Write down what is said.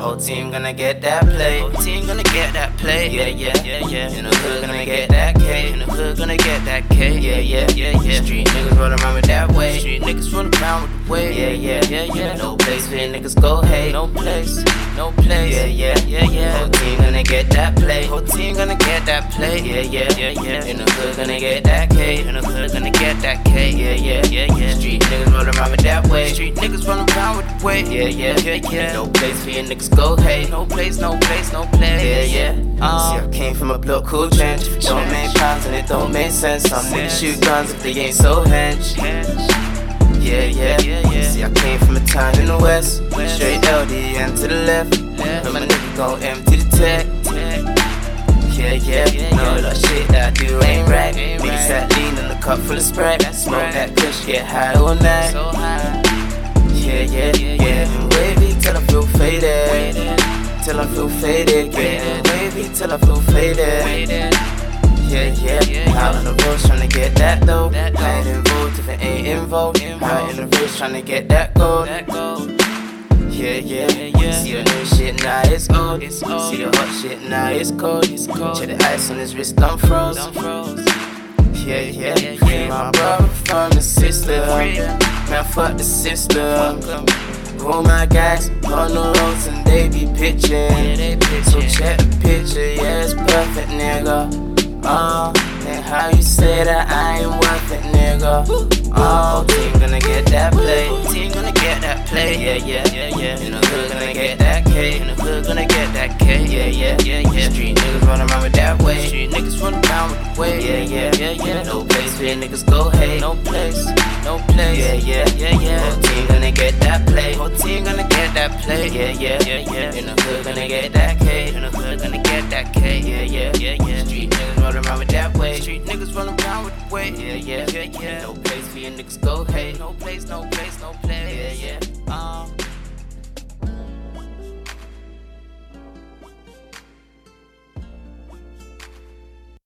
Whole team gonna get that play. Whole team gonna get that play. Yeah, yeah, yeah, yeah. In the hood gonna get that K. Hood gonna get that K. Yeah, yeah, yeah, yeah. Street niggas roll around with that way. Street niggas roll around with the way. Yeah, yeah, yeah, yeah. No place for niggas go hey. No place, no place. Yeah, yeah, yeah, yeah. Whole team gonna get that play. Whole team gonna get that play. Yeah, yeah, yeah, yeah. In the hood gonna get that K. In the hood gonna get that K. Yeah, yeah, yeah, yeah. Street niggas roll around with that way. Street niggas roll around with the way. Yeah, yeah, yeah, yeah. No place for your niggas go hey. No place, no place, no place. Yeah, yeah. Um, A block called Trench. Don't make pounds and it don't make sense. Some niggas shoot guns if they ain't so hench. Yeah, yeah, yeah. See, I came from a town in the west. Straight LD and to the left. But my nigga gon' empty the tech. Yeah, yeah, no, the shit that I do ain't right. Niggas that lean in the cup full of Sprite. Smoke that kush, get high all night. Yeah, yeah, yeah. Wavy till I feel faded. Till I feel faded. Getting wavy till I feel get that though. I ain't involved if it ain't involved. Out in the road tryna get that gold. Yeah, yeah, yeah. See the new shit, now it's old. See the hot shit, now it's cold. Check the ice on his wrist, I'm froze. Yeah, yeah, Free my brother from the sister. Man, fuck the sister. All my guys on the roads and they be pitching. So check the picture, yeah, it's perfect, nigga. Uh, how you say that I ain't worth it, nigga. Oh, team gonna get that play. Team gonna get that play. Yeah, yeah, yeah, yeah. In the hood gonna get that K. In the hood gonna get that K. Yeah, yeah, yeah, yeah. Street niggas run around with that way. Street niggas run around with the way. Yeah, yeah, yeah, yeah. No place where niggas go hey. No place, no place. Yeah, yeah, yeah, yeah. Whole team gonna get that play. Whole team gonna get that play. Yeah, yeah, yeah, gonna get that K. In the hood gonna get that K. Yeah, yeah, yeah, yeah. Street niggas run around with that way. Street niggas run around with the way. Yeah, yeah, yeah, yeah. No place for your niggas go hey. No place, no place,